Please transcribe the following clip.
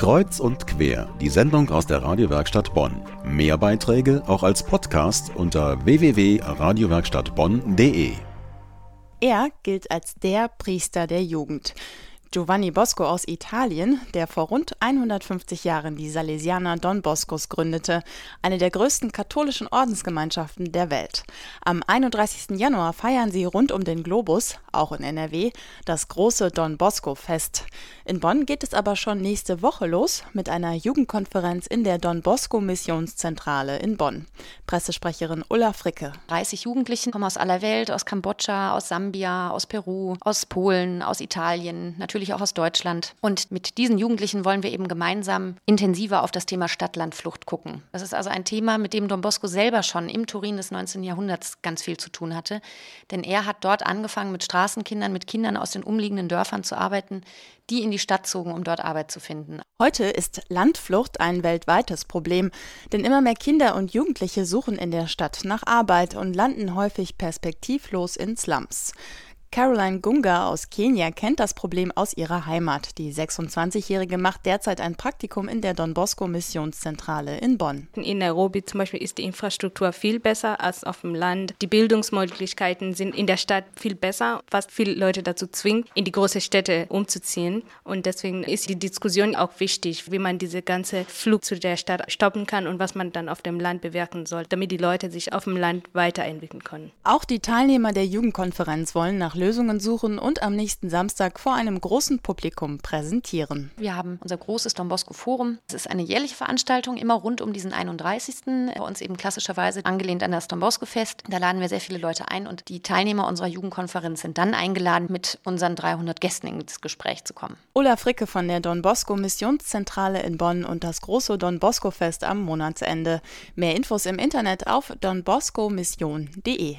Kreuz und quer, die Sendung aus der Radiowerkstatt Bonn. Mehr Beiträge auch als Podcast unter www.radiowerkstattbonn.de. Er gilt als der Priester der Jugend. Giovanni Bosco aus Italien, der vor rund 150 Jahren die Salesianer Don Boscos gründete, eine der größten katholischen Ordensgemeinschaften der Welt. Am 31. Januar feiern sie rund um den Globus, auch in NRW, das große Don Bosco Fest. In Bonn geht es aber schon nächste Woche los mit einer Jugendkonferenz in der Don Bosco Missionszentrale in Bonn. Pressesprecherin Ulla Fricke. 30 Jugendlichen kommen aus aller Welt, aus Kambodscha, aus Sambia, aus Peru, aus Polen, aus Italien, natürlich natürlich auch aus Deutschland. Und mit diesen Jugendlichen wollen wir eben gemeinsam intensiver auf das Thema Stadt-Land-Flucht gucken. Das ist also ein Thema, mit dem Don Bosco selber schon im Turin des 19. Jahrhunderts ganz viel zu tun hatte. Denn er hat dort angefangen, mit Straßenkindern, mit Kindern aus den umliegenden Dörfern zu arbeiten, die in die Stadt zogen, um dort Arbeit zu finden. Heute ist Landflucht ein weltweites Problem, denn immer mehr Kinder und Jugendliche suchen in der Stadt nach Arbeit und landen häufig perspektivlos in Slums. Caroline Gunga aus Kenia kennt das Problem aus ihrer Heimat. Die 26-Jährige macht derzeit ein Praktikum in der Don Bosco Missionszentrale in Bonn. In Nairobi zum Beispiel ist die Infrastruktur viel besser als auf dem Land. Die Bildungsmöglichkeiten sind in der Stadt viel besser, was viele Leute dazu zwingt, in die großen Städte umzuziehen. Und deswegen ist die Diskussion auch wichtig, wie man diese ganze Flug zu der Stadt stoppen kann und was man dann auf dem Land bewirken soll, damit die Leute sich auf dem Land weiterentwickeln können. Auch die Teilnehmer der Jugendkonferenz wollen nach Lösungen suchen und am nächsten Samstag vor einem großen Publikum präsentieren. Wir haben unser großes Don Bosco Forum. Es ist eine jährliche Veranstaltung, immer rund um diesen 31. Bei uns eben klassischerweise angelehnt an das Don Bosco Fest. Da laden wir sehr viele Leute ein und die Teilnehmer unserer Jugendkonferenz sind dann eingeladen, mit unseren 300 Gästen ins Gespräch zu kommen. Ulla Fricke von der Don Bosco Missionszentrale in Bonn und das große Don Bosco Fest am Monatsende. Mehr Infos im Internet auf donboscomission.de.